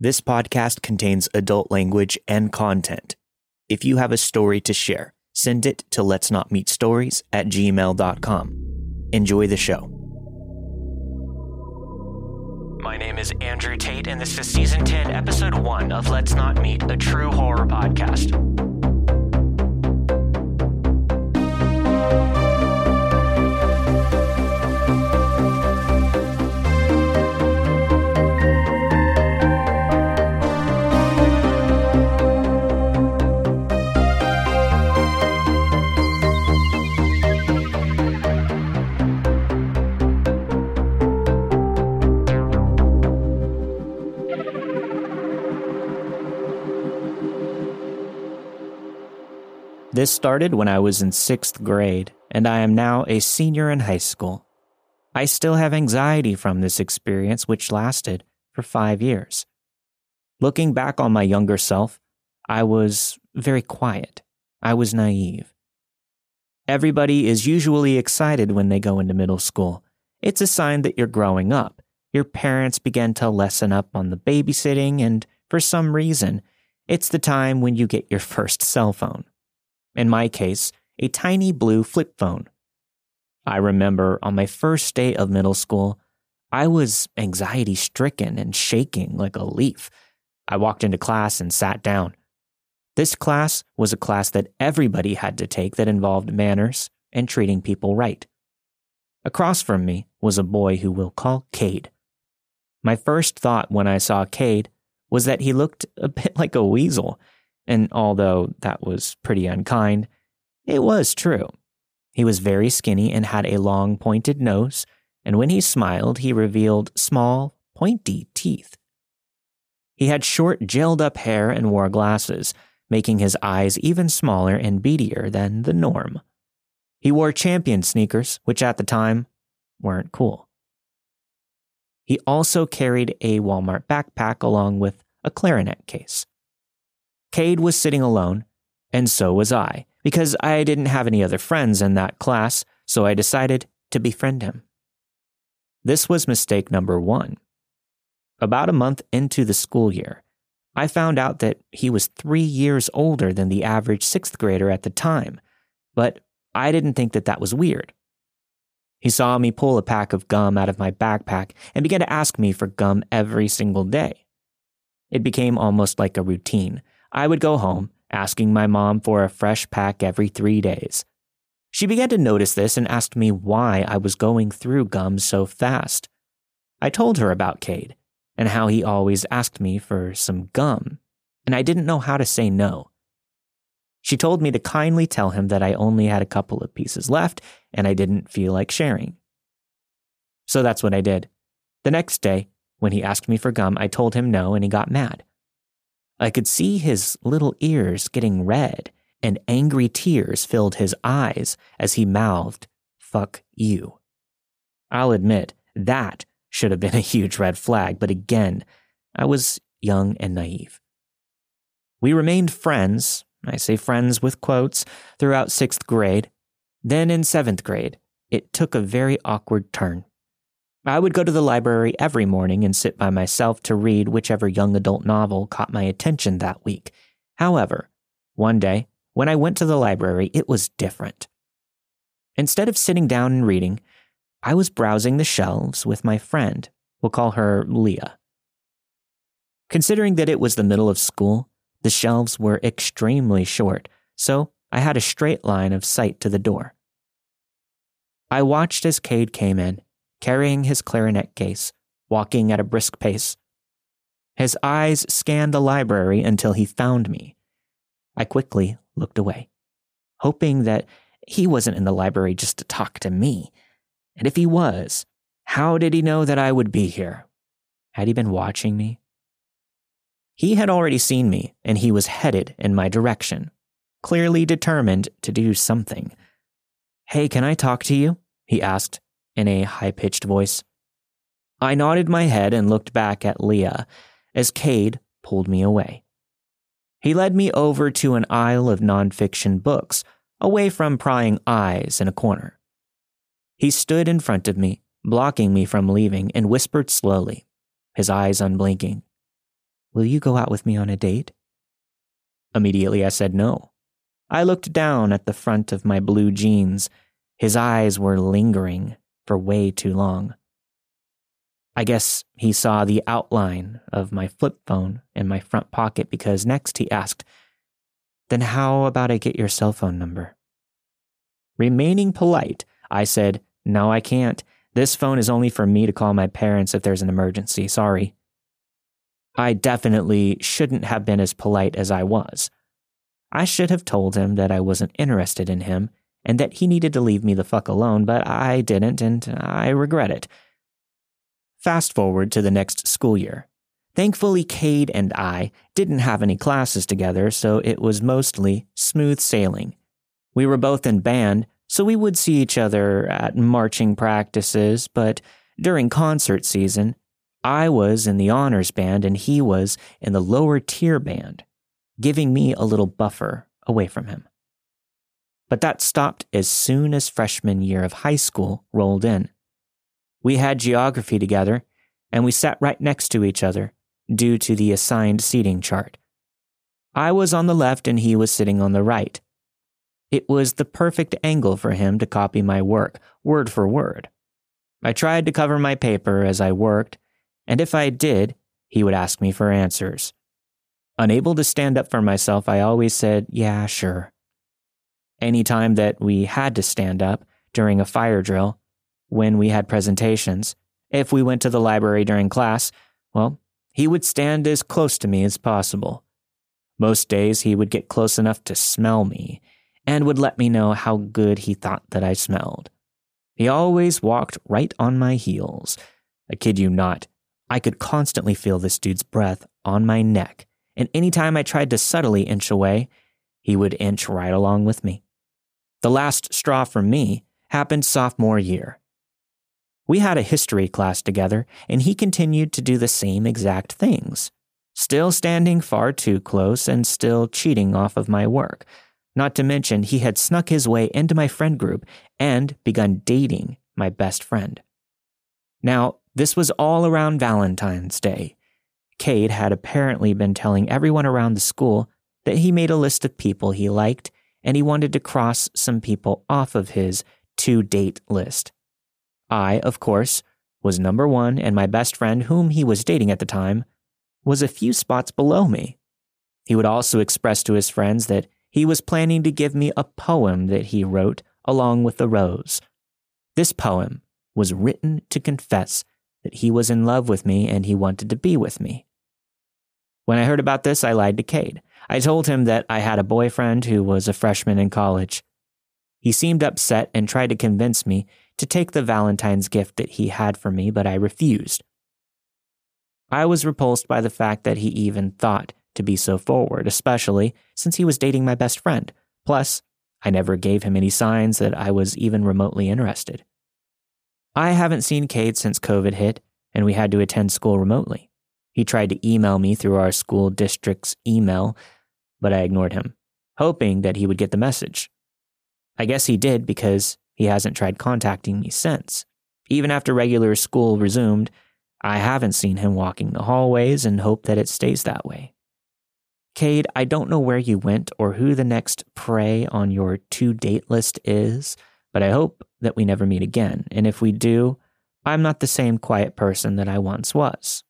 This podcast contains adult language and content. If you have a story to share, send it to let's not meet stories at gmail.com. Enjoy the show. My name is Andrew Tate, and this is season 10, episode 1 of Let's Not Meet, a true horror podcast. This started when I was in sixth grade, and I am now a senior in high school. I still have anxiety from this experience, which lasted for five years. Looking back on my younger self, I was very quiet. I was naive. Everybody is usually excited when they go into middle school. It's a sign that you're growing up. Your parents begin to lessen up on the babysitting, and for some reason, it's the time when you get your first cell phone in my case, a tiny blue flip phone. I remember on my first day of middle school, I was anxiety stricken and shaking like a leaf. I walked into class and sat down. This class was a class that everybody had to take that involved manners and treating people right. Across from me was a boy who we'll call Cade. My first thought when I saw Cade was that he looked a bit like a weasel and although that was pretty unkind, it was true. He was very skinny and had a long, pointed nose, and when he smiled, he revealed small, pointy teeth. He had short, gelled up hair and wore glasses, making his eyes even smaller and beadier than the norm. He wore champion sneakers, which at the time weren't cool. He also carried a Walmart backpack along with a clarinet case. Cade was sitting alone, and so was I, because I didn't have any other friends in that class, so I decided to befriend him. This was mistake number one. About a month into the school year, I found out that he was three years older than the average sixth grader at the time, but I didn't think that that was weird. He saw me pull a pack of gum out of my backpack and began to ask me for gum every single day. It became almost like a routine, I would go home, asking my mom for a fresh pack every three days. She began to notice this and asked me why I was going through gum so fast. I told her about Cade and how he always asked me for some gum, and I didn't know how to say no. She told me to kindly tell him that I only had a couple of pieces left and I didn't feel like sharing. So that's what I did. The next day, when he asked me for gum, I told him no and he got mad. I could see his little ears getting red, and angry tears filled his eyes as he mouthed, Fuck you. I'll admit, that should have been a huge red flag, but again, I was young and naive. We remained friends, I say friends with quotes, throughout sixth grade. Then in seventh grade, it took a very awkward turn. I would go to the library every morning and sit by myself to read whichever young adult novel caught my attention that week. However, one day, when I went to the library, it was different. Instead of sitting down and reading, I was browsing the shelves with my friend. We'll call her Leah. Considering that it was the middle of school, the shelves were extremely short, so I had a straight line of sight to the door. I watched as Cade came in carrying his clarinet case, walking at a brisk pace. His eyes scanned the library until he found me. I quickly looked away, hoping that he wasn't in the library just to talk to me. And if he was, how did he know that I would be here? Had he been watching me? He had already seen me, and he was headed in my direction, clearly determined to do something. Hey, can I talk to you? he asked in a high pitched voice. I nodded my head and looked back at Leah as Cade pulled me away. He led me over to an aisle of nonfiction books, away from prying eyes in a corner. He stood in front of me, blocking me from leaving, and whispered slowly, his eyes unblinking. Will you go out with me on a date? Immediately I said no. I looked down at the front of my blue jeans. His eyes were lingering for way too long. I guess he saw the outline of my flip phone in my front pocket because next he asked, Then how about I get your cell phone number? Remaining polite, I said, No, I can't. This phone is only for me to call my parents if there's an emergency. Sorry. I definitely shouldn't have been as polite as I was. I should have told him that I wasn't interested in him and that he needed to leave me the fuck alone, but I didn't and I regret it. Fast forward to the next school year. Thankfully, Cade and I didn't have any classes together, so it was mostly smooth sailing. We were both in band, so we would see each other at marching practices, but during concert season, I was in the honors band and he was in the lower tier band, giving me a little buffer away from him. But that stopped as soon as freshman year of high school rolled in. We had geography together, and we sat right next to each other due to the assigned seating chart. I was on the left and he was sitting on the right. It was the perfect angle for him to copy my work, word for word. I tried to cover my paper as I worked, and if I did, he would ask me for answers. Unable to stand up for myself, I always said, Yeah, sure. Any time that we had to stand up during a fire drill, when we had presentations, if we went to the library during class, well, he would stand as close to me as possible. Most days he would get close enough to smell me and would let me know how good he thought that I smelled. He always walked right on my heels. I kid you not, I could constantly feel this dude's breath on my neck, and any time I tried to subtly inch away, he would inch right along with me. The last straw for me happened sophomore year. We had a history class together, and he continued to do the same exact things, still standing far too close and still cheating off of my work. Not to mention, he had snuck his way into my friend group and begun dating my best friend. Now, this was all around Valentine's Day. Cade had apparently been telling everyone around the school that he made a list of people he liked and he wanted to cross some people off of his to date list. I, of course, was number one, and my best friend, whom he was dating at the time, was a few spots below me. He would also express to his friends that he was planning to give me a poem that he wrote along with the rose. This poem was written to confess that he was in love with me and he wanted to be with me. When I heard about this, I lied to Cade. I told him that I had a boyfriend who was a freshman in college. He seemed upset and tried to convince me to take the Valentine's gift that he had for me, but I refused. I was repulsed by the fact that he even thought to be so forward, especially since he was dating my best friend. Plus, I never gave him any signs that I was even remotely interested. I haven't seen Cade since COVID hit and we had to attend school remotely. He tried to email me through our school district's email, but I ignored him, hoping that he would get the message. I guess he did because he hasn't tried contacting me since. Even after regular school resumed, I haven't seen him walking the hallways and hope that it stays that way. Cade, I don't know where you went or who the next prey on your to date list is, but I hope that we never meet again. And if we do, I'm not the same quiet person that I once was.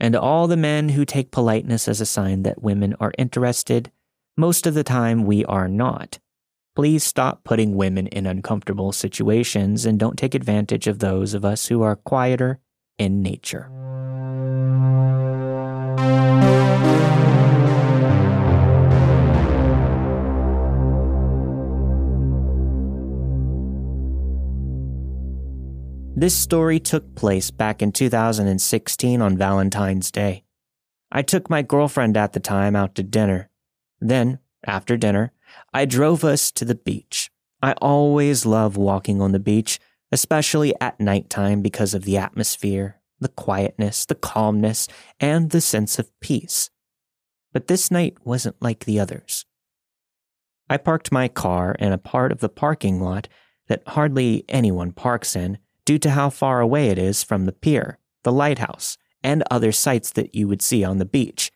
And all the men who take politeness as a sign that women are interested, most of the time we are not. Please stop putting women in uncomfortable situations and don't take advantage of those of us who are quieter in nature. This story took place back in 2016 on Valentine's Day. I took my girlfriend at the time out to dinner. Then, after dinner, I drove us to the beach. I always love walking on the beach, especially at nighttime because of the atmosphere, the quietness, the calmness, and the sense of peace. But this night wasn't like the others. I parked my car in a part of the parking lot that hardly anyone parks in due to how far away it is from the pier, the lighthouse, and other sights that you would see on the beach.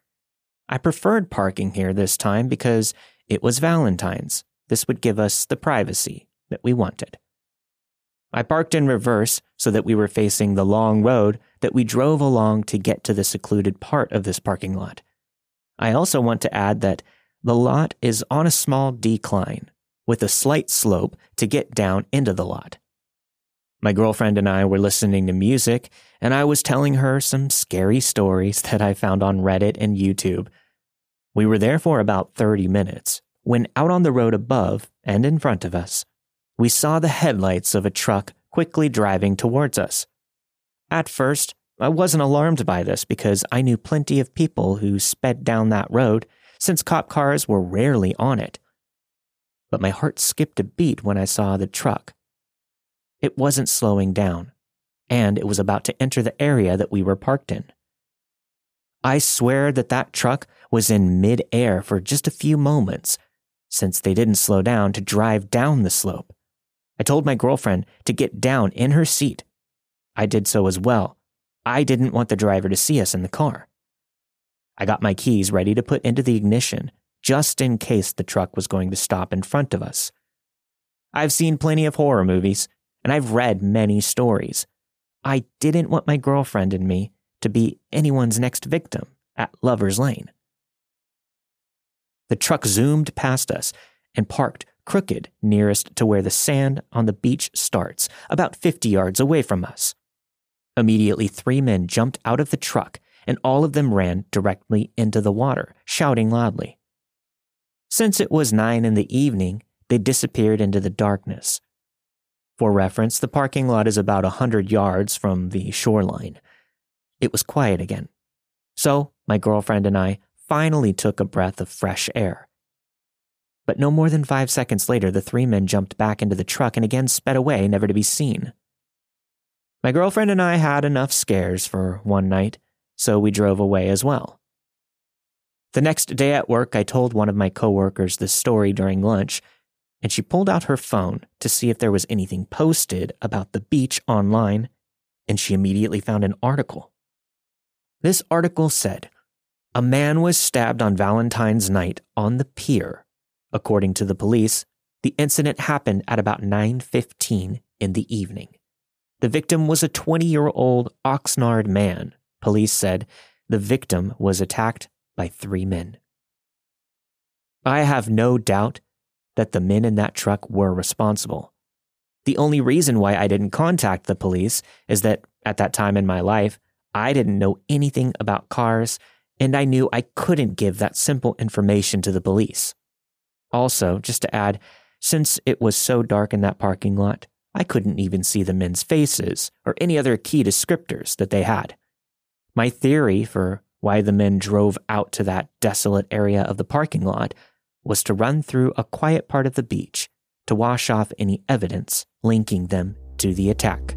I preferred parking here this time because it was Valentine's. This would give us the privacy that we wanted. I parked in reverse so that we were facing the long road that we drove along to get to the secluded part of this parking lot. I also want to add that the lot is on a small decline with a slight slope to get down into the lot. My girlfriend and I were listening to music, and I was telling her some scary stories that I found on Reddit and YouTube. We were there for about 30 minutes when, out on the road above and in front of us, we saw the headlights of a truck quickly driving towards us. At first, I wasn't alarmed by this because I knew plenty of people who sped down that road since cop cars were rarely on it. But my heart skipped a beat when I saw the truck. It wasn't slowing down, and it was about to enter the area that we were parked in. I swear that that truck was in mid-air for just a few moments, since they didn't slow down to drive down the slope. I told my girlfriend to get down in her seat. I did so as well. I didn't want the driver to see us in the car. I got my keys ready to put into the ignition, just in case the truck was going to stop in front of us. I've seen plenty of horror movies, and I've read many stories. I didn't want my girlfriend and me to be anyone's next victim at Lover's Lane. The truck zoomed past us and parked crooked nearest to where the sand on the beach starts, about 50 yards away from us. Immediately, three men jumped out of the truck, and all of them ran directly into the water, shouting loudly. Since it was nine in the evening, they disappeared into the darkness. For reference, the parking lot is about a hundred yards from the shoreline. It was quiet again. So, my girlfriend and I finally took a breath of fresh air. But no more than five seconds later, the three men jumped back into the truck and again sped away, never to be seen. My girlfriend and I had enough scares for one night, so we drove away as well. The next day at work, I told one of my coworkers this story during lunch, and she pulled out her phone to see if there was anything posted about the beach online, and she immediately found an article. This article said, A man was stabbed on Valentine's night on the pier. According to the police, the incident happened at about 9:15 in the evening. The victim was a 20 year old Oxnard man. Police said the victim was attacked by three men. I have no doubt that the men in that truck were responsible. The only reason why I didn't contact the police is that at that time in my life, I didn't know anything about cars, and I knew I couldn't give that simple information to the police. Also, just to add, since it was so dark in that parking lot, I couldn't even see the men's faces or any other key descriptors that they had. My theory for why the men drove out to that desolate area of the parking lot was to run through a quiet part of the beach to wash off any evidence linking them to the attack.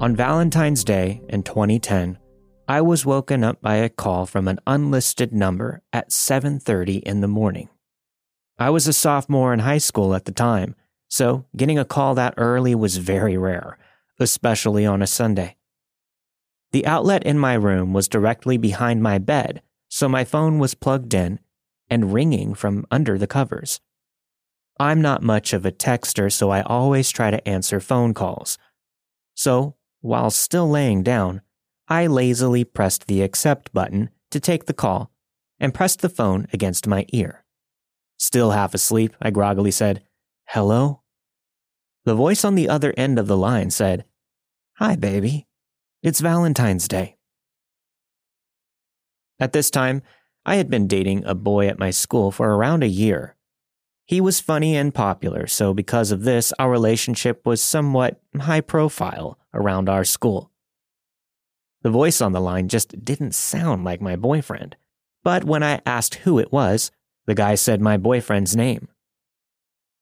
On Valentine's Day in 2010, I was woken up by a call from an unlisted number at 7:30 in the morning. I was a sophomore in high school at the time, so getting a call that early was very rare, especially on a Sunday. The outlet in my room was directly behind my bed, so my phone was plugged in and ringing from under the covers. I'm not much of a texter, so I always try to answer phone calls. So while still laying down, I lazily pressed the accept button to take the call and pressed the phone against my ear. Still half asleep, I groggily said, Hello? The voice on the other end of the line said, Hi, baby. It's Valentine's Day. At this time, I had been dating a boy at my school for around a year. He was funny and popular, so because of this, our relationship was somewhat high profile around our school. The voice on the line just didn't sound like my boyfriend, but when I asked who it was, the guy said my boyfriend's name.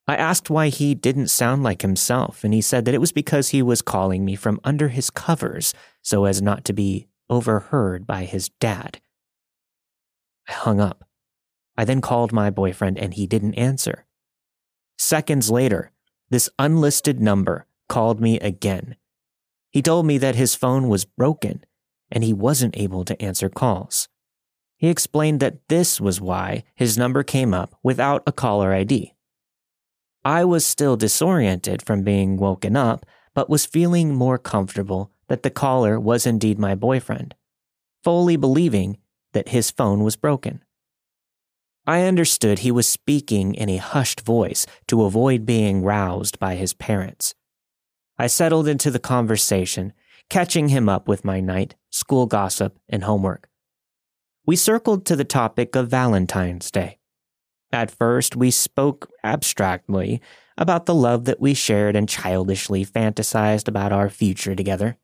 I asked why he didn't sound like himself, and he said that it was because he was calling me from under his covers so as not to be overheard by his dad. I hung up. I then called my boyfriend and he didn't answer. Seconds later, this unlisted number called me again. He told me that his phone was broken and he wasn't able to answer calls. He explained that this was why his number came up without a caller ID. I was still disoriented from being woken up, but was feeling more comfortable that the caller was indeed my boyfriend, fully believing that his phone was broken. I understood he was speaking in a hushed voice to avoid being roused by his parents. I settled into the conversation, catching him up with my night, school gossip, and homework. We circled to the topic of Valentine's Day. At first, we spoke abstractly about the love that we shared and childishly fantasized about our future together.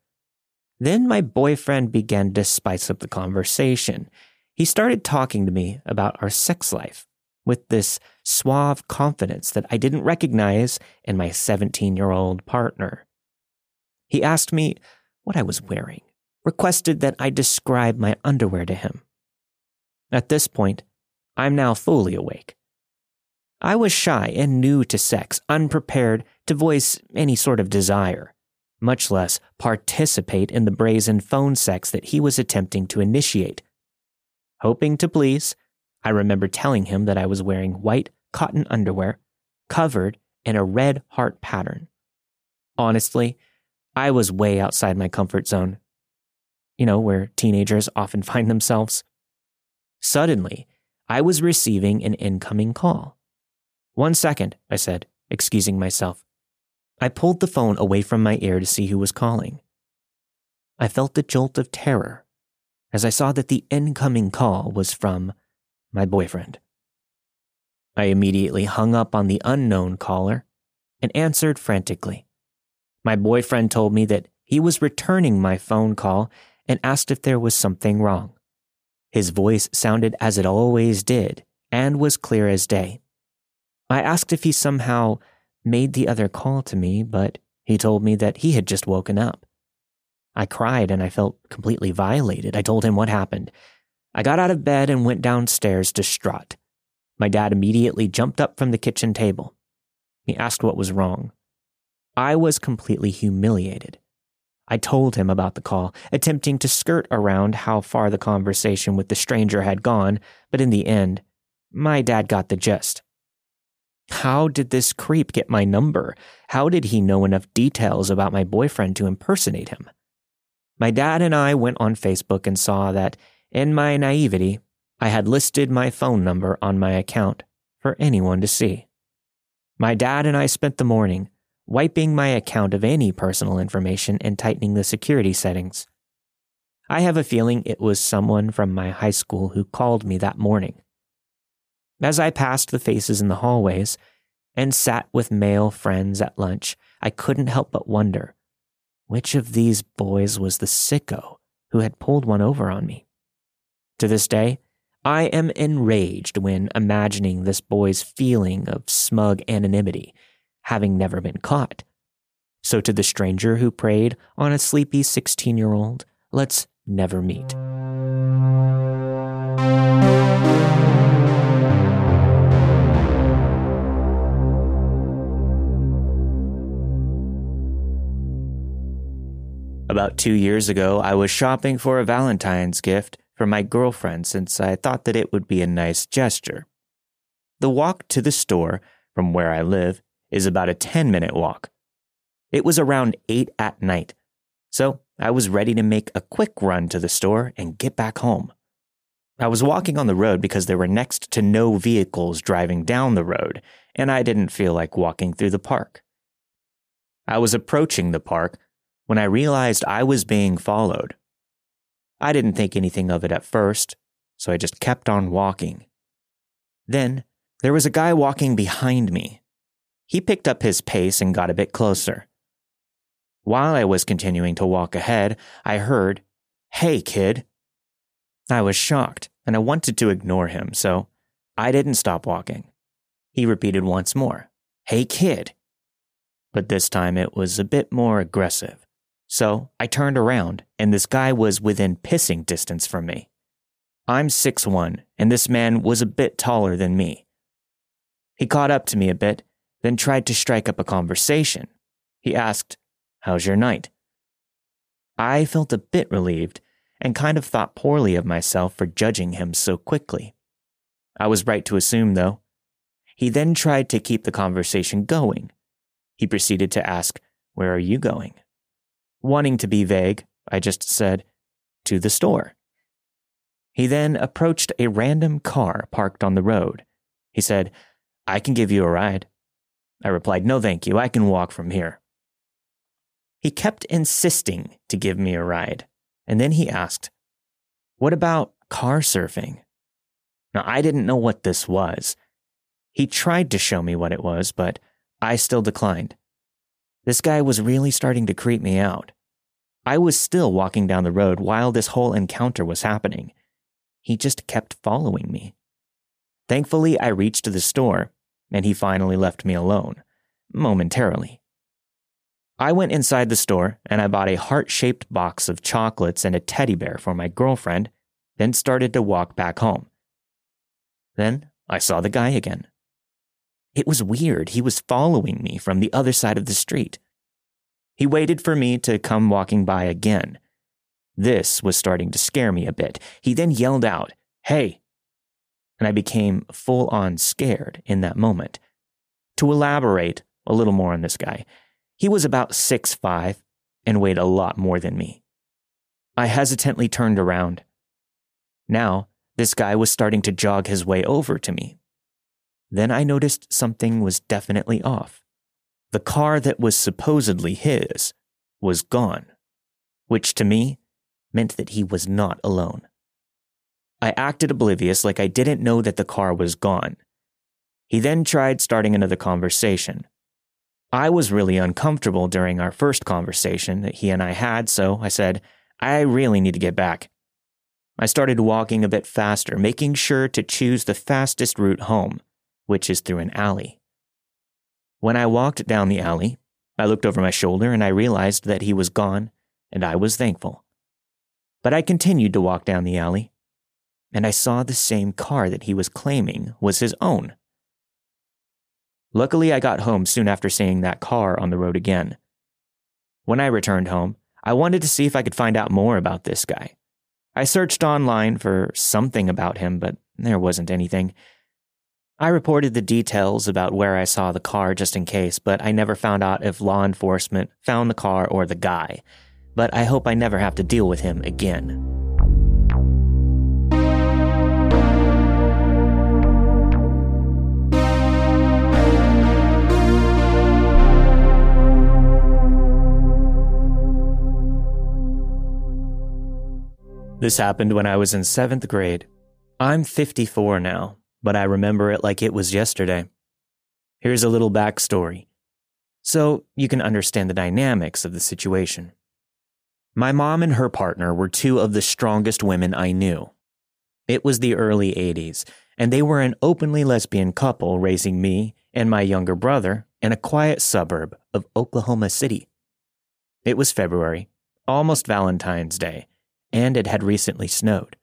Then my boyfriend began to spice up the conversation. He started talking to me about our sex life with this suave confidence that I didn't recognize in my 17 year old partner. He asked me what I was wearing, requested that I describe my underwear to him. At this point, I'm now fully awake. I was shy and new to sex, unprepared to voice any sort of desire, much less participate in the brazen phone sex that he was attempting to initiate. Hoping to please, I remember telling him that I was wearing white cotton underwear, covered in a red heart pattern. Honestly, I was way outside my comfort zone. You know, where teenagers often find themselves. Suddenly, I was receiving an incoming call. One second, I said, excusing myself. I pulled the phone away from my ear to see who was calling. I felt a jolt of terror as I saw that the incoming call was from my boyfriend. I immediately hung up on the unknown caller and answered frantically. My boyfriend told me that he was returning my phone call and asked if there was something wrong. His voice sounded as it always did and was clear as day. I asked if he somehow made the other call to me, but he told me that he had just woken up. I cried and I felt completely violated. I told him what happened. I got out of bed and went downstairs distraught. My dad immediately jumped up from the kitchen table. He asked what was wrong. I was completely humiliated. I told him about the call, attempting to skirt around how far the conversation with the stranger had gone, but in the end, my dad got the gist. How did this creep get my number? How did he know enough details about my boyfriend to impersonate him? My dad and I went on Facebook and saw that, in my naivety, I had listed my phone number on my account for anyone to see. My dad and I spent the morning wiping my account of any personal information and tightening the security settings. I have a feeling it was someone from my high school who called me that morning. As I passed the faces in the hallways and sat with male friends at lunch, I couldn't help but wonder which of these boys was the sicko who had pulled one over on me. To this day, I am enraged when imagining this boy's feeling of smug anonymity having never been caught. So, to the stranger who preyed on a sleepy 16 year old, let's never meet. About two years ago, I was shopping for a Valentine's gift for my girlfriend since I thought that it would be a nice gesture. The walk to the store from where I live is about a 10 minute walk. It was around 8 at night, so I was ready to make a quick run to the store and get back home. I was walking on the road because there were next to no vehicles driving down the road, and I didn't feel like walking through the park. I was approaching the park when I realized I was being followed. I didn't think anything of it at first, so I just kept on walking. Then there was a guy walking behind me. He picked up his pace and got a bit closer. While I was continuing to walk ahead, I heard, Hey, kid. I was shocked and I wanted to ignore him, so I didn't stop walking. He repeated once more, Hey, kid. But this time it was a bit more aggressive. So I turned around and this guy was within pissing distance from me. I'm six one, and this man was a bit taller than me. He caught up to me a bit, then tried to strike up a conversation. He asked, How's your night? I felt a bit relieved and kind of thought poorly of myself for judging him so quickly. I was right to assume, though. He then tried to keep the conversation going. He proceeded to ask, Where are you going? Wanting to be vague, I just said, To the store. He then approached a random car parked on the road. He said, I can give you a ride. I replied, No, thank you. I can walk from here. He kept insisting to give me a ride, and then he asked, What about car surfing? Now, I didn't know what this was. He tried to show me what it was, but I still declined. This guy was really starting to creep me out. I was still walking down the road while this whole encounter was happening. He just kept following me. Thankfully, I reached the store, and he finally left me alone, momentarily. I went inside the store and I bought a heart shaped box of chocolates and a teddy bear for my girlfriend, then started to walk back home. Then I saw the guy again. It was weird. He was following me from the other side of the street. He waited for me to come walking by again. This was starting to scare me a bit. He then yelled out, Hey! And I became full on scared in that moment. To elaborate a little more on this guy, he was about six five and weighed a lot more than me. I hesitantly turned around. Now, this guy was starting to jog his way over to me. Then I noticed something was definitely off. The car that was supposedly his was gone, which to me meant that he was not alone. I acted oblivious like I didn't know that the car was gone. He then tried starting another conversation, I was really uncomfortable during our first conversation that he and I had, so I said, I really need to get back. I started walking a bit faster, making sure to choose the fastest route home, which is through an alley. When I walked down the alley, I looked over my shoulder and I realized that he was gone, and I was thankful. But I continued to walk down the alley, and I saw the same car that he was claiming was his own. Luckily, I got home soon after seeing that car on the road again. When I returned home, I wanted to see if I could find out more about this guy. I searched online for something about him, but there wasn't anything. I reported the details about where I saw the car just in case, but I never found out if law enforcement found the car or the guy. But I hope I never have to deal with him again. This happened when I was in seventh grade. I'm 54 now, but I remember it like it was yesterday. Here's a little backstory so you can understand the dynamics of the situation. My mom and her partner were two of the strongest women I knew. It was the early 80s, and they were an openly lesbian couple raising me and my younger brother in a quiet suburb of Oklahoma City. It was February, almost Valentine's Day, and it had recently snowed.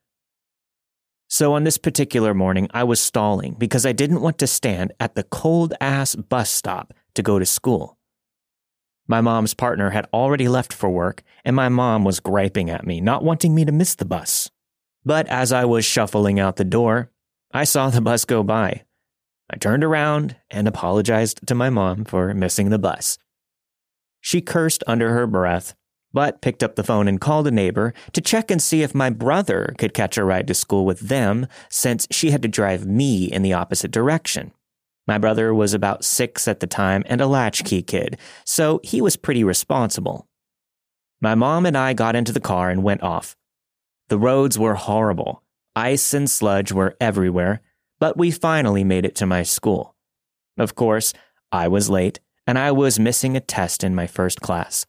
So on this particular morning, I was stalling because I didn't want to stand at the cold ass bus stop to go to school. My mom's partner had already left for work, and my mom was griping at me, not wanting me to miss the bus. But as I was shuffling out the door, I saw the bus go by. I turned around and apologized to my mom for missing the bus. She cursed under her breath but picked up the phone and called a neighbor to check and see if my brother could catch a ride to school with them since she had to drive me in the opposite direction. My brother was about six at the time and a latchkey kid, so he was pretty responsible. My mom and I got into the car and went off. The roads were horrible. Ice and sludge were everywhere, but we finally made it to my school. Of course, I was late, and I was missing a test in my first class.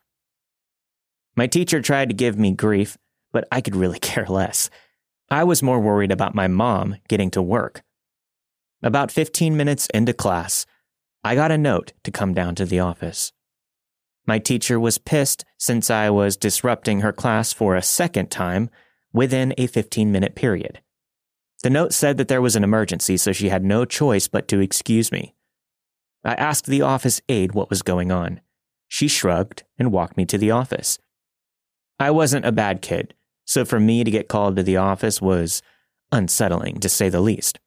My teacher tried to give me grief, but I could really care less. I was more worried about my mom getting to work. About 15 minutes into class, I got a note to come down to the office. My teacher was pissed since I was disrupting her class for a second time within a 15 minute period. The note said that there was an emergency, so she had no choice but to excuse me. I asked the office aide what was going on. She shrugged and walked me to the office. I wasn't a bad kid, so for me to get called to the office was unsettling, to say the least.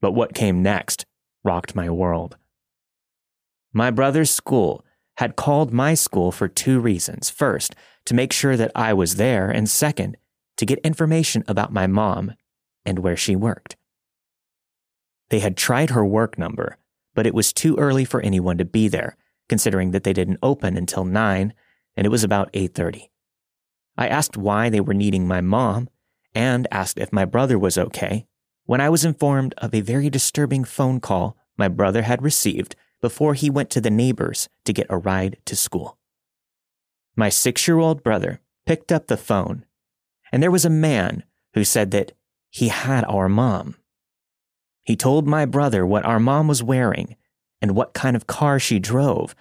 But what came next rocked my world. My brother's school had called my school for two reasons. First, to make sure that I was there, and second, to get information about my mom and where she worked. They had tried her work number, but it was too early for anyone to be there, considering that they didn't open until 9 and it was about 8:30. I asked why they were needing my mom and asked if my brother was okay when I was informed of a very disturbing phone call my brother had received before he went to the neighbors to get a ride to school. My six year old brother picked up the phone, and there was a man who said that he had our mom. He told my brother what our mom was wearing and what kind of car she drove.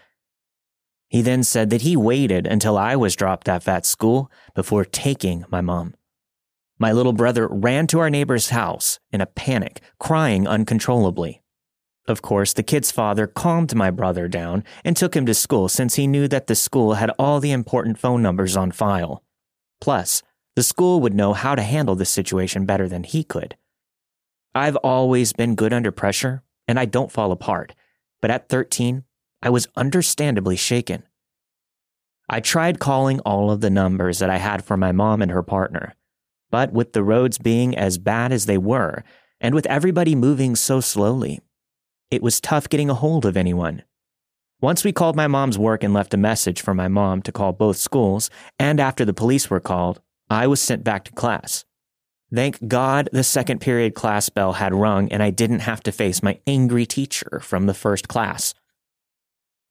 He then said that he waited until I was dropped off at school before taking my mom. My little brother ran to our neighbor's house in a panic, crying uncontrollably. Of course, the kid's father calmed my brother down and took him to school since he knew that the school had all the important phone numbers on file. Plus, the school would know how to handle the situation better than he could. I've always been good under pressure, and I don't fall apart, but at 13, I was understandably shaken. I tried calling all of the numbers that I had for my mom and her partner, but with the roads being as bad as they were, and with everybody moving so slowly, it was tough getting a hold of anyone. Once we called my mom's work and left a message for my mom to call both schools, and after the police were called, I was sent back to class. Thank God the second period class bell had rung and I didn't have to face my angry teacher from the first class.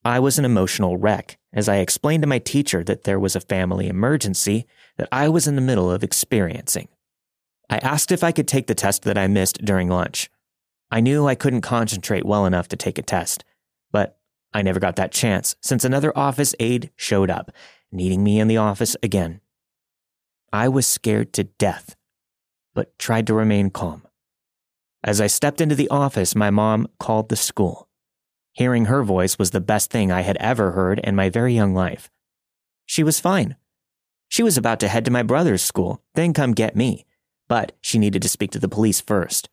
I was an emotional wreck as I explained to my teacher that there was a family emergency that I was in the middle of experiencing. I asked if I could take the test that I missed during lunch. I knew I couldn't concentrate well enough to take a test, but I never got that chance since another office aide showed up, needing me in the office again. I was scared to death, but tried to remain calm. As I stepped into the office, my mom called the school. Hearing her voice was the best thing I had ever heard in my very young life. She was fine. She was about to head to my brother's school, then come get me, but she needed to speak to the police first.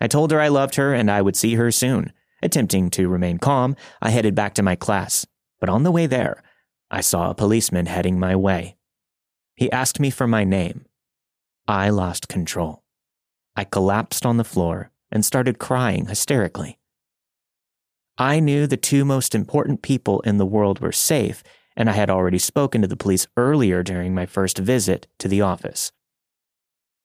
I told her I loved her and I would see her soon. Attempting to remain calm, I headed back to my class. But on the way there, I saw a policeman heading my way. He asked me for my name. I lost control. I collapsed on the floor and started crying hysterically. I knew the two most important people in the world were safe, and I had already spoken to the police earlier during my first visit to the office.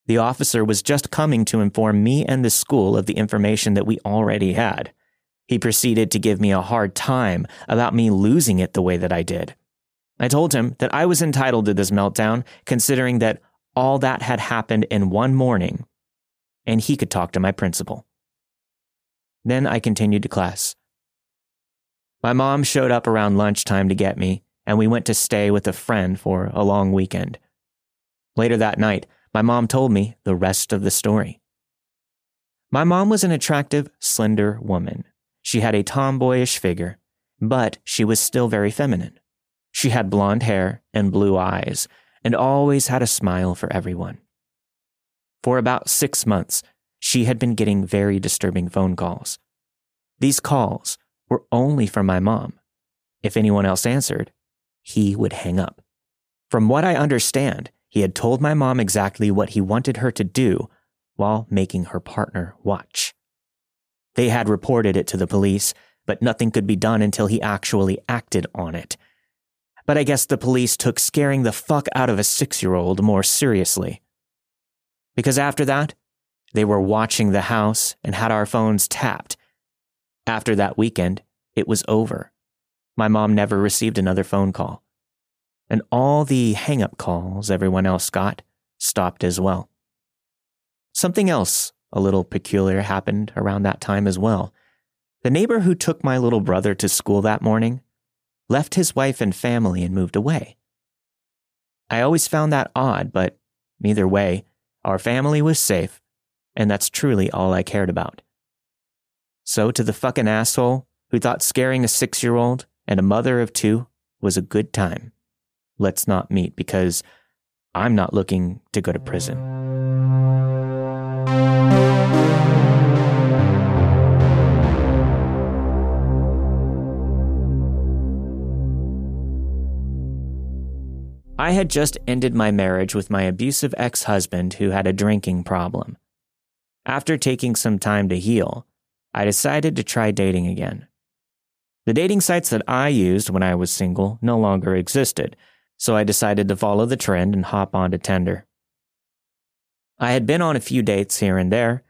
The officer was just coming to inform me and the school of the information that we already had. He proceeded to give me a hard time about me losing it the way that I did. I told him that I was entitled to this meltdown, considering that all that had happened in one morning, and he could talk to my principal. Then I continued to class. My mom showed up around lunchtime to get me, and we went to stay with a friend for a long weekend. Later that night, my mom told me the rest of the story. My mom was an attractive, slender woman. She had a tomboyish figure, but she was still very feminine. She had blonde hair and blue eyes, and always had a smile for everyone. For about six months, she had been getting very disturbing phone calls. These calls were only from my mom. If anyone else answered, he would hang up. From what I understand, he had told my mom exactly what he wanted her to do while making her partner watch. They had reported it to the police, but nothing could be done until he actually acted on it. But I guess the police took scaring the fuck out of a six year old more seriously. Because after that, They were watching the house and had our phones tapped. After that weekend, it was over. My mom never received another phone call. And all the hang up calls everyone else got stopped as well. Something else a little peculiar happened around that time as well. The neighbor who took my little brother to school that morning left his wife and family and moved away. I always found that odd, but either way, our family was safe, and that's truly all I cared about. So, to the fucking asshole who thought scaring a six year old and a mother of two was a good time, let's not meet because I'm not looking to go to prison. I had just ended my marriage with my abusive ex husband who had a drinking problem. After taking some time to heal, I decided to try dating again. The dating sites that I used when I was single no longer existed, so I decided to follow the trend and hop onto Tinder. I had been on a few dates here and there,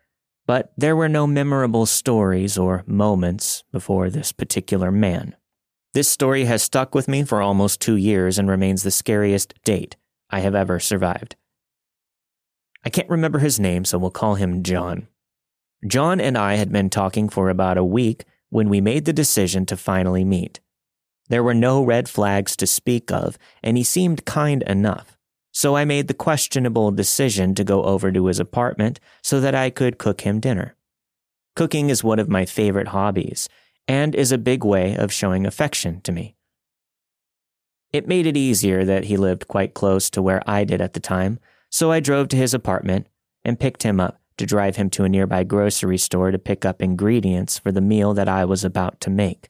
but there were no memorable stories or moments before this particular man. This story has stuck with me for almost two years and remains the scariest date I have ever survived. I can't remember his name, so we'll call him John. John and I had been talking for about a week when we made the decision to finally meet. There were no red flags to speak of, and he seemed kind enough. So I made the questionable decision to go over to his apartment so that I could cook him dinner. Cooking is one of my favorite hobbies, and is a big way of showing affection to me. It made it easier that he lived quite close to where I did at the time, so I drove to his apartment and picked him up to drive him to a nearby grocery store to pick up ingredients for the meal that I was about to make.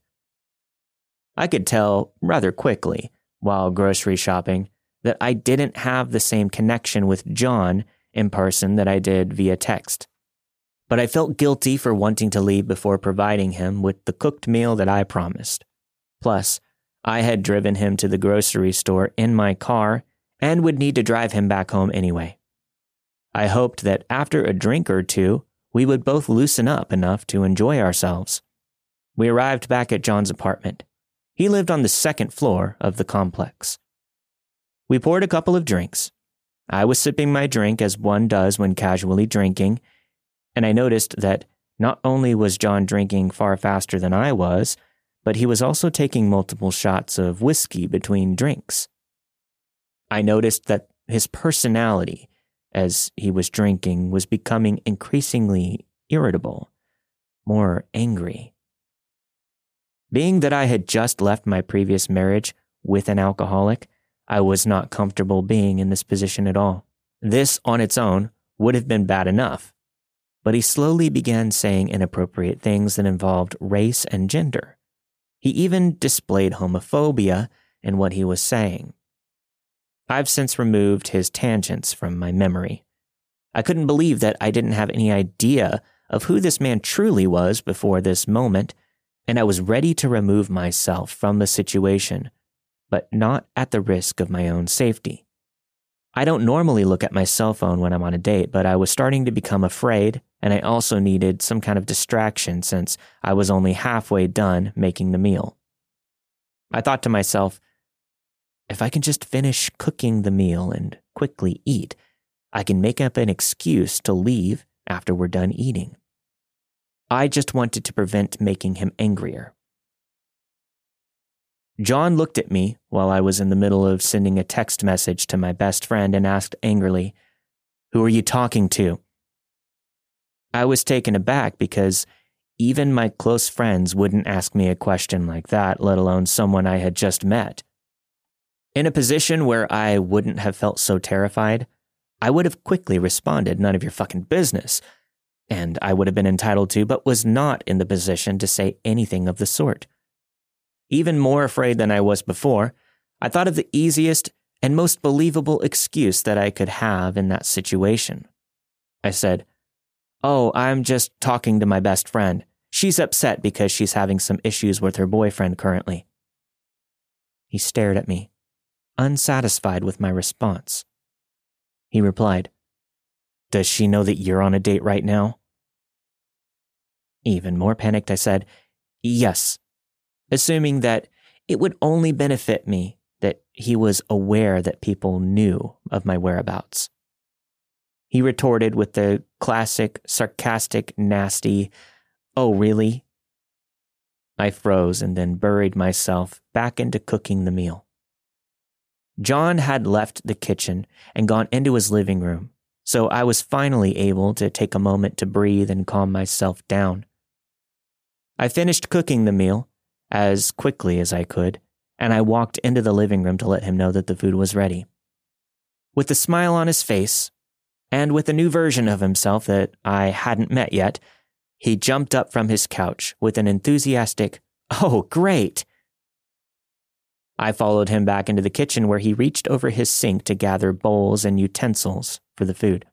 I could tell rather quickly, while grocery shopping, that I didn't have the same connection with John in person that I did via text but I felt guilty for wanting to leave before providing him with the cooked meal that I promised. Plus, I had driven him to the grocery store in my car and would need to drive him back home anyway. I hoped that after a drink or two, we would both loosen up enough to enjoy ourselves. We arrived back at John's apartment. He lived on the second floor of the complex. We poured a couple of drinks. I was sipping my drink as one does when casually drinking, and I noticed that not only was John drinking far faster than I was, but he was also taking multiple shots of whiskey between drinks. I noticed that his personality, as he was drinking, was becoming increasingly irritable, more angry. Being that I had just left my previous marriage with an alcoholic, I was not comfortable being in this position at all. This on its own would have been bad enough, but he slowly began saying inappropriate things that involved race and gender. He even displayed homophobia in what he was saying. I've since removed his tangents from my memory. I couldn't believe that I didn't have any idea of who this man truly was before this moment, and I was ready to remove myself from the situation, but not at the risk of my own safety. I don't normally look at my cell phone when I'm on a date, but I was starting to become afraid, and I also needed some kind of distraction since I was only halfway done making the meal. I thought to myself, if I can just finish cooking the meal and quickly eat, I can make up an excuse to leave after we're done eating. I just wanted to prevent making him angrier. John looked at me while I was in the middle of sending a text message to my best friend and asked angrily, Who are you talking to? I was taken aback because even my close friends wouldn't ask me a question like that, let alone someone I had just met. In a position where I wouldn't have felt so terrified, I would have quickly responded, None of your fucking business. And I would have been entitled to, but was not in the position to say anything of the sort. Even more afraid than I was before, I thought of the easiest and most believable excuse that I could have in that situation. I said, Oh, I'm just talking to my best friend. She's upset because she's having some issues with her boyfriend currently. He stared at me, unsatisfied with my response. He replied, Does she know that you're on a date right now? Even more panicked, I said, Yes, assuming that it would only benefit me that he was aware that people knew of my whereabouts. He retorted with the classic, sarcastic, nasty, Oh, really? I froze and then buried myself back into cooking the meal. John had left the kitchen and gone into his living room, so I was finally able to take a moment to breathe and calm myself down. I finished cooking the meal as quickly as I could, and I walked into the living room to let him know that the food was ready. With a smile on his face, and with a new version of himself that I hadn't met yet, he jumped up from his couch with an enthusiastic, Oh, great! I followed him back into the kitchen where he reached over his sink to gather bowls and utensils for the food.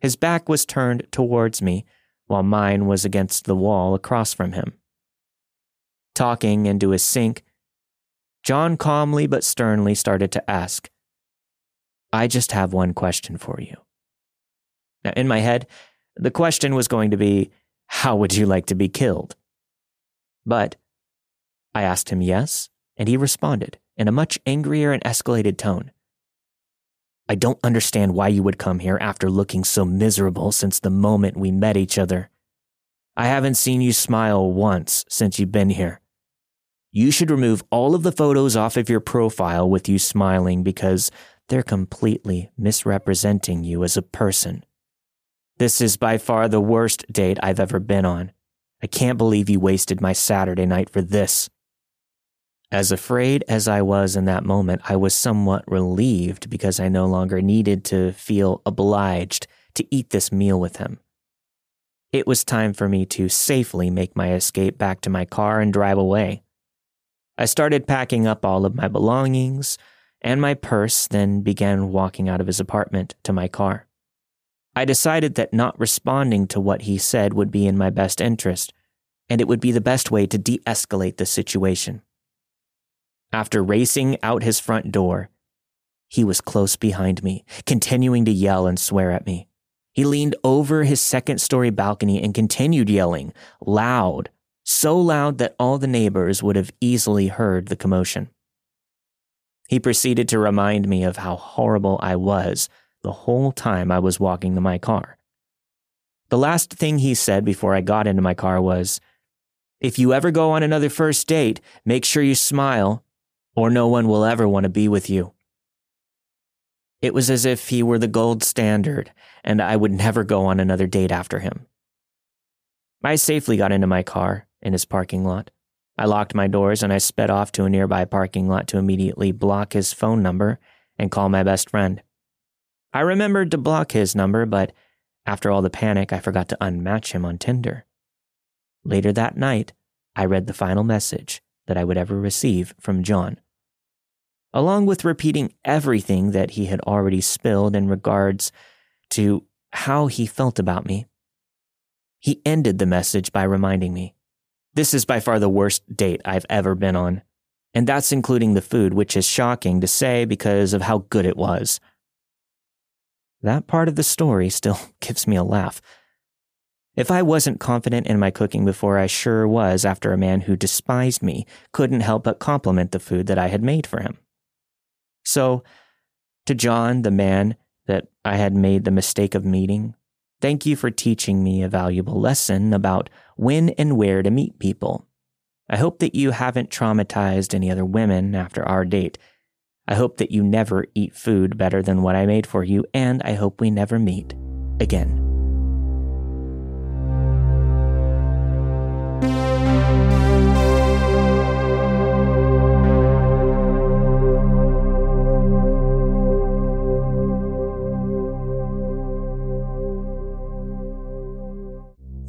His back was turned towards me, while mine was against the wall across from him. Talking into his sink, John calmly but sternly started to ask, I just have one question for you. Now, in my head, the question was going to be, How would you like to be killed? But I asked him yes, and he responded in a much angrier and escalated tone. I don't understand why you would come here after looking so miserable since the moment we met each other. I haven't seen you smile once since you've been here. You should remove all of the photos off of your profile with you smiling because they're completely misrepresenting you as a person. This is by far the worst date I've ever been on. I can't believe you wasted my Saturday night for this. As afraid as I was in that moment, I was somewhat relieved because I no longer needed to feel obliged to eat this meal with him. It was time for me to safely make my escape back to my car and drive away. I started packing up all of my belongings and my purse, then began walking out of his apartment to my car. I decided that not responding to what he said would be in my best interest, and it would be the best way to de escalate the situation. After racing out his front door, he was close behind me, continuing to yell and swear at me. He leaned over his second story balcony and continued yelling, loud, so loud that all the neighbors would have easily heard the commotion. He proceeded to remind me of how horrible I was the whole time I was walking to my car. The last thing he said before I got into my car was, If you ever go on another first date, make sure you smile or no one will ever want to be with you. It was as if he were the gold standard, and I would never go on another date after him. I safely got into my car in his parking lot. I locked my doors and I sped off to a nearby parking lot to immediately block his phone number and call my best friend. I remembered to block his number, but after all the panic, I forgot to unmatch him on Tinder. Later that night, I read the final message that I would ever receive from John. Along with repeating everything that he had already spilled in regards to how he felt about me, he ended the message by reminding me this is by far the worst date I've ever been on. And that's including the food, which is shocking to say because of how good it was. That part of the story still gives me a laugh. If I wasn't confident in my cooking before, I sure was after a man who despised me couldn't help but compliment the food that I had made for him. So, to John, the man that I had made the mistake of meeting, thank you for teaching me a valuable lesson about when and where to meet people. I hope that you haven't traumatized any other women after our date. I hope that you never eat food better than what I made for you, and I hope we never meet again.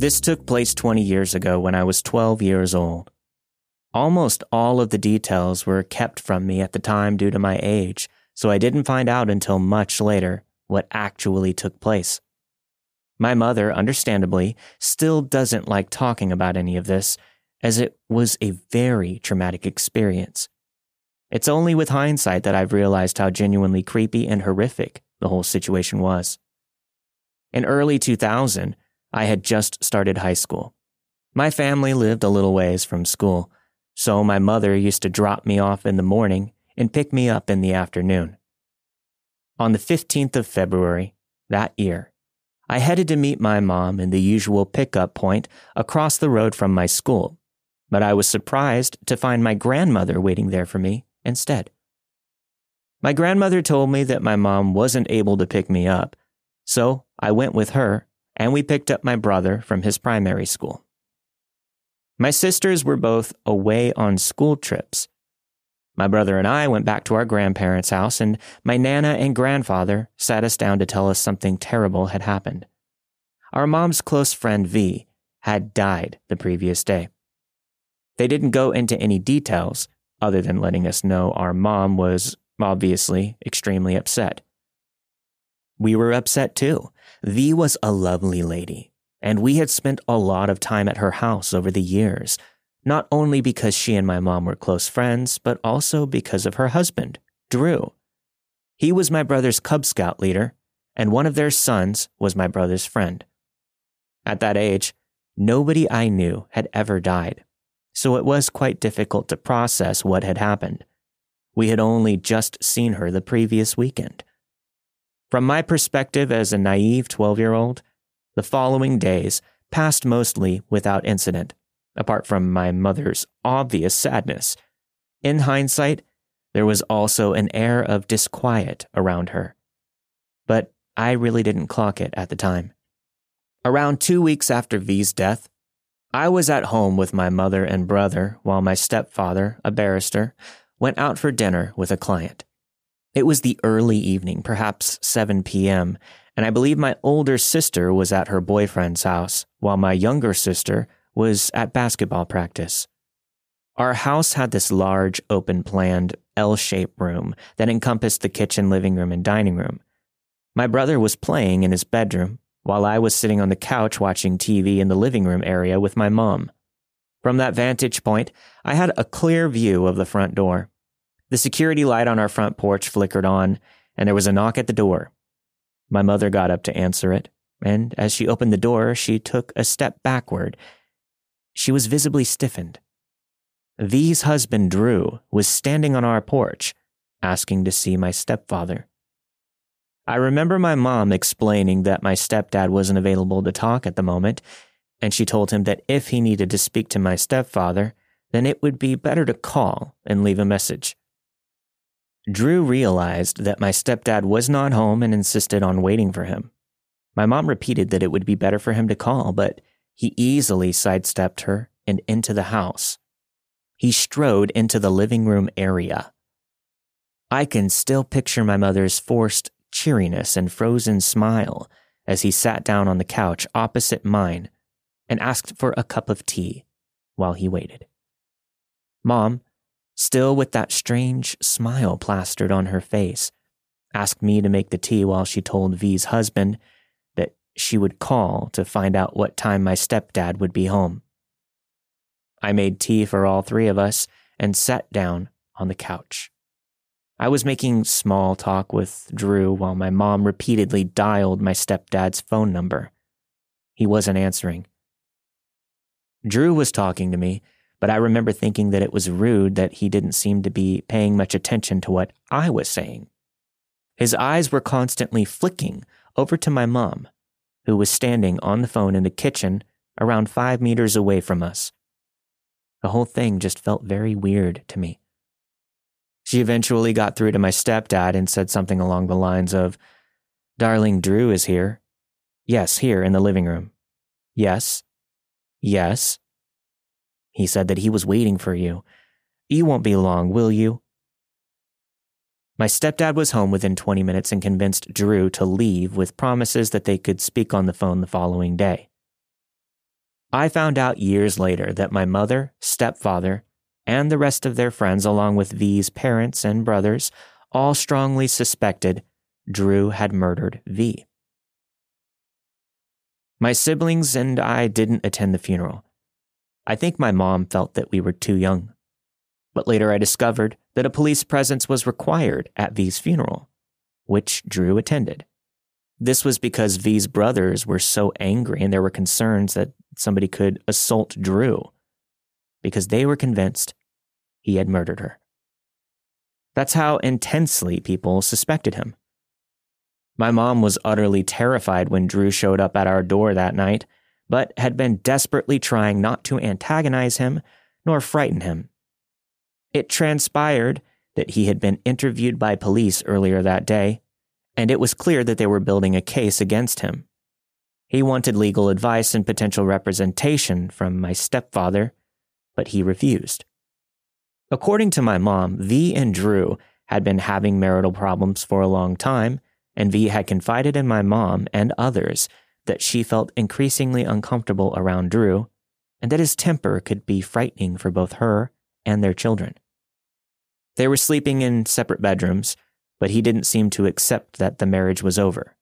This took place 20 years ago when I was 12 years old. Almost all of the details were kept from me at the time due to my age, so I didn't find out until much later what actually took place. My mother, understandably, still doesn't like talking about any of this, as it was a very traumatic experience. It's only with hindsight that I've realized how genuinely creepy and horrific the whole situation was. In early 2000, I had just started high school. My family lived a little ways from school, so my mother used to drop me off in the morning and pick me up in the afternoon. On the 15th of February that year, I headed to meet my mom in the usual pickup point across the road from my school, but I was surprised to find my grandmother waiting there for me instead. My grandmother told me that my mom wasn't able to pick me up, so I went with her and we picked up my brother from his primary school. My sisters were both away on school trips. My brother and I went back to our grandparents' house, and my Nana and grandfather sat us down to tell us something terrible had happened. Our mom's close friend V had died the previous day. They didn't go into any details other than letting us know our mom was obviously extremely upset. We were upset too. V was a lovely lady, and we had spent a lot of time at her house over the years, not only because she and my mom were close friends, but also because of her husband, Drew. He was my brother's Cub Scout leader, and one of their sons was my brother's friend. At that age, nobody I knew had ever died, so it was quite difficult to process what had happened. We had only just seen her the previous weekend. From my perspective as a naive 12 year old, the following days passed mostly without incident, apart from my mother's obvious sadness. In hindsight, there was also an air of disquiet around her. But I really didn't clock it at the time. Around two weeks after V's death, I was at home with my mother and brother while my stepfather, a barrister, went out for dinner with a client. It was the early evening, perhaps 7 p.m., and I believe my older sister was at her boyfriend's house, while my younger sister was at basketball practice. Our house had this large, open planned, L shaped room that encompassed the kitchen, living room, and dining room. My brother was playing in his bedroom, while I was sitting on the couch watching TV in the living room area with my mom. From that vantage point, I had a clear view of the front door. The security light on our front porch flickered on, and there was a knock at the door. My mother got up to answer it, and as she opened the door, she took a step backward. She was visibly stiffened. V's husband, Drew, was standing on our porch, asking to see my stepfather. I remember my mom explaining that my stepdad wasn't available to talk at the moment, and she told him that if he needed to speak to my stepfather, then it would be better to call and leave a message. Drew realized that my stepdad was not home and insisted on waiting for him. My mom repeated that it would be better for him to call, but he easily sidestepped her and into the house. He strode into the living room area. I can still picture my mother's forced cheeriness and frozen smile as he sat down on the couch opposite mine and asked for a cup of tea while he waited. Mom, still with that strange smile plastered on her face, asked me to make the tea while she told V's husband that she would call to find out what time my stepdad would be home. I made tea for all three of us and sat down on the couch. I was making small talk with Drew while my mom repeatedly dialed my stepdad's phone number. He wasn't answering. Drew was talking to me but I remember thinking that it was rude that he didn't seem to be paying much attention to what I was saying. His eyes were constantly flicking over to my mom, who was standing on the phone in the kitchen around five meters away from us. The whole thing just felt very weird to me. She eventually got through to my stepdad and said something along the lines of, Darling, Drew is here. Yes, here in the living room. Yes. Yes. He said that he was waiting for you. You won't be long, will you? My stepdad was home within 20 minutes and convinced Drew to leave with promises that they could speak on the phone the following day. I found out years later that my mother, stepfather, and the rest of their friends, along with V's parents and brothers, all strongly suspected Drew had murdered V. My siblings and I didn't attend the funeral. I think my mom felt that we were too young. But later I discovered that a police presence was required at V's funeral, which Drew attended. This was because V's brothers were so angry and there were concerns that somebody could assault Drew because they were convinced he had murdered her. That's how intensely people suspected him. My mom was utterly terrified when Drew showed up at our door that night, but had been desperately trying not to antagonize him nor frighten him. It transpired that he had been interviewed by police earlier that day, and it was clear that they were building a case against him. He wanted legal advice and potential representation from my stepfather, but he refused. According to my mom, V and Drew had been having marital problems for a long time, and V had confided in my mom and others that she felt increasingly uncomfortable around Drew and that his temper could be frightening for both her and their children. They were sleeping in separate bedrooms, but he didn't seem to accept that the marriage was over.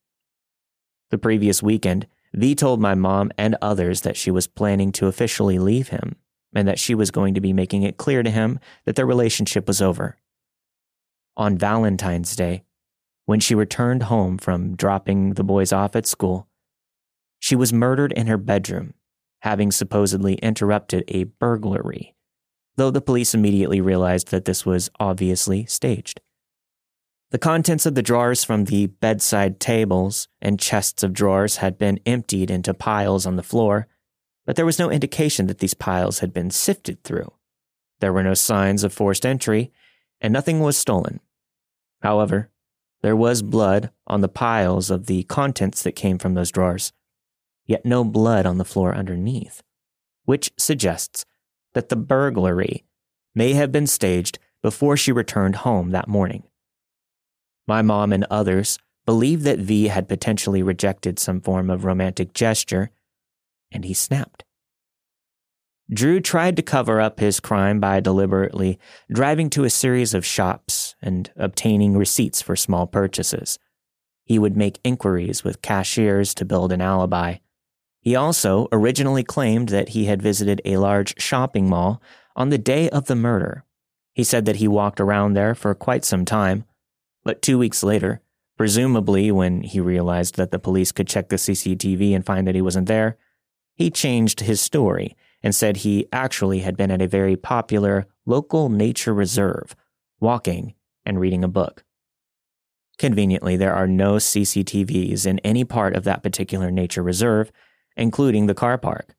The previous weekend, V told my mom and others that she was planning to officially leave him and that she was going to be making it clear to him that their relationship was over. On Valentine's Day, when she returned home from dropping the boys off at school, she was murdered in her bedroom, having supposedly interrupted a burglary though the police immediately realized that this was obviously staged. The contents of the drawers from the bedside tables and chests of drawers had been emptied into piles on the floor, but there was no indication that these piles had been sifted through. There were no signs of forced entry, and nothing was stolen. However, there was blood on the piles of the contents that came from those drawers, yet no blood on the floor underneath, which suggests that the burglary may have been staged before she returned home that morning. My mom and others believe that V had potentially rejected some form of romantic gesture, and he snapped. Drew tried to cover up his crime by deliberately driving to a series of shops and obtaining receipts for small purchases. He would make inquiries with cashiers to build an alibi, he also originally claimed that he had visited a large shopping mall on the day of the murder. He said that he walked around there for quite some time, but two weeks later, presumably when he realized that the police could check the CCTV and find that he wasn't there, he changed his story and said he actually had been at a very popular local nature reserve, walking and reading a book. Conveniently, there are no CCTVs in any part of that particular nature reserve, including the car park.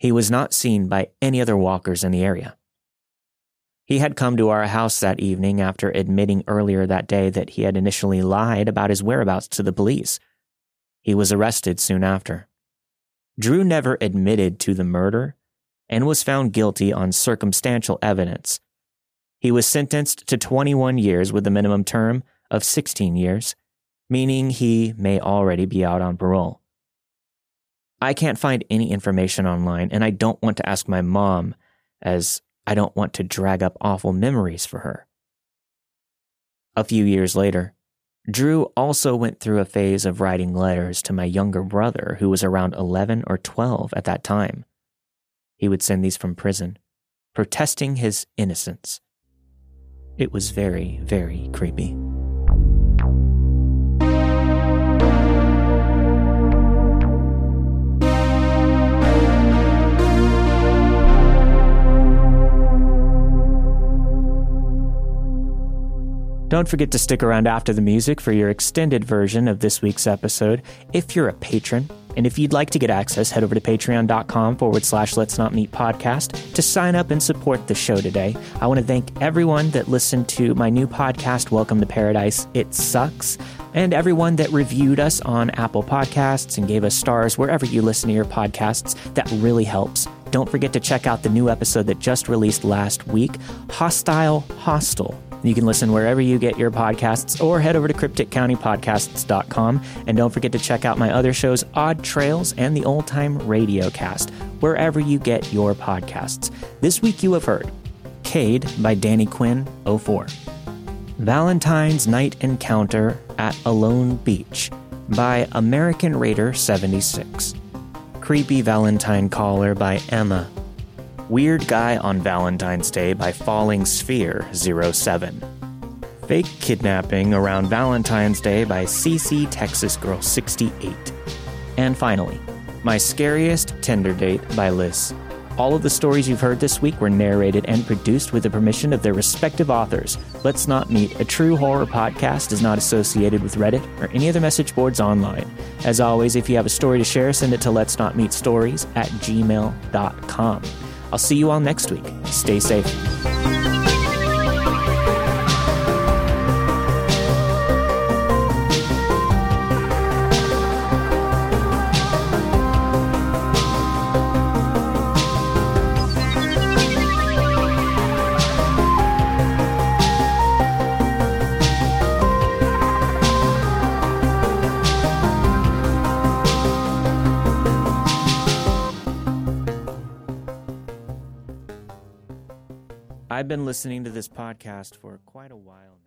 He was not seen by any other walkers in the area. He had come to our house that evening after admitting earlier that day that he had initially lied about his whereabouts to the police. He was arrested soon after. Drew never admitted to the murder and was found guilty on circumstantial evidence. He was sentenced to 21 years with a minimum term of 16 years, meaning he may already be out on parole. I can't find any information online, and I don't want to ask my mom, as I don't want to drag up awful memories for her. A few years later, Drew also went through a phase of writing letters to my younger brother, who was around 11 or 12 at that time. He would send these from prison, protesting his innocence. It was very, very creepy. Don't forget to stick around after the music for your extended version of this week's episode if you're a patron. And if you'd like to get access, head over to patreon.com forward slash let's not meet podcast to sign up and support the show today. I want to thank everyone that listened to my new podcast, Welcome to Paradise. It sucks. And everyone that reviewed us on Apple Podcasts and gave us stars wherever you listen to your podcasts. That really helps. Don't forget to check out the new episode that just released last week Hostile Hostel you can listen wherever you get your podcasts or head over to crypticcountypodcasts.com. And don't forget to check out my other shows, Odd Trails and the Old Time Radio Cast, wherever you get your podcasts. This week you have heard Cade by Danny Quinn 04. Valentine's Night Encounter at Alone Beach by American Raider 76. Creepy Valentine Caller by Emma Weird Guy on Valentine's Day by Falling Sphere 07. Fake kidnapping around Valentine's Day by CC Texas Girl 68. And finally, My Scariest Tinder Date by Liz. All of the stories you've heard this week were narrated and produced with the permission of their respective authors. Let's Not Meet, a true horror podcast, is not associated with Reddit or any other message boards online. As always, if you have a story to share, send it to let's not meet stories at gmail.com. I'll see you all next week. Stay safe. I've been listening to this podcast for quite a while now.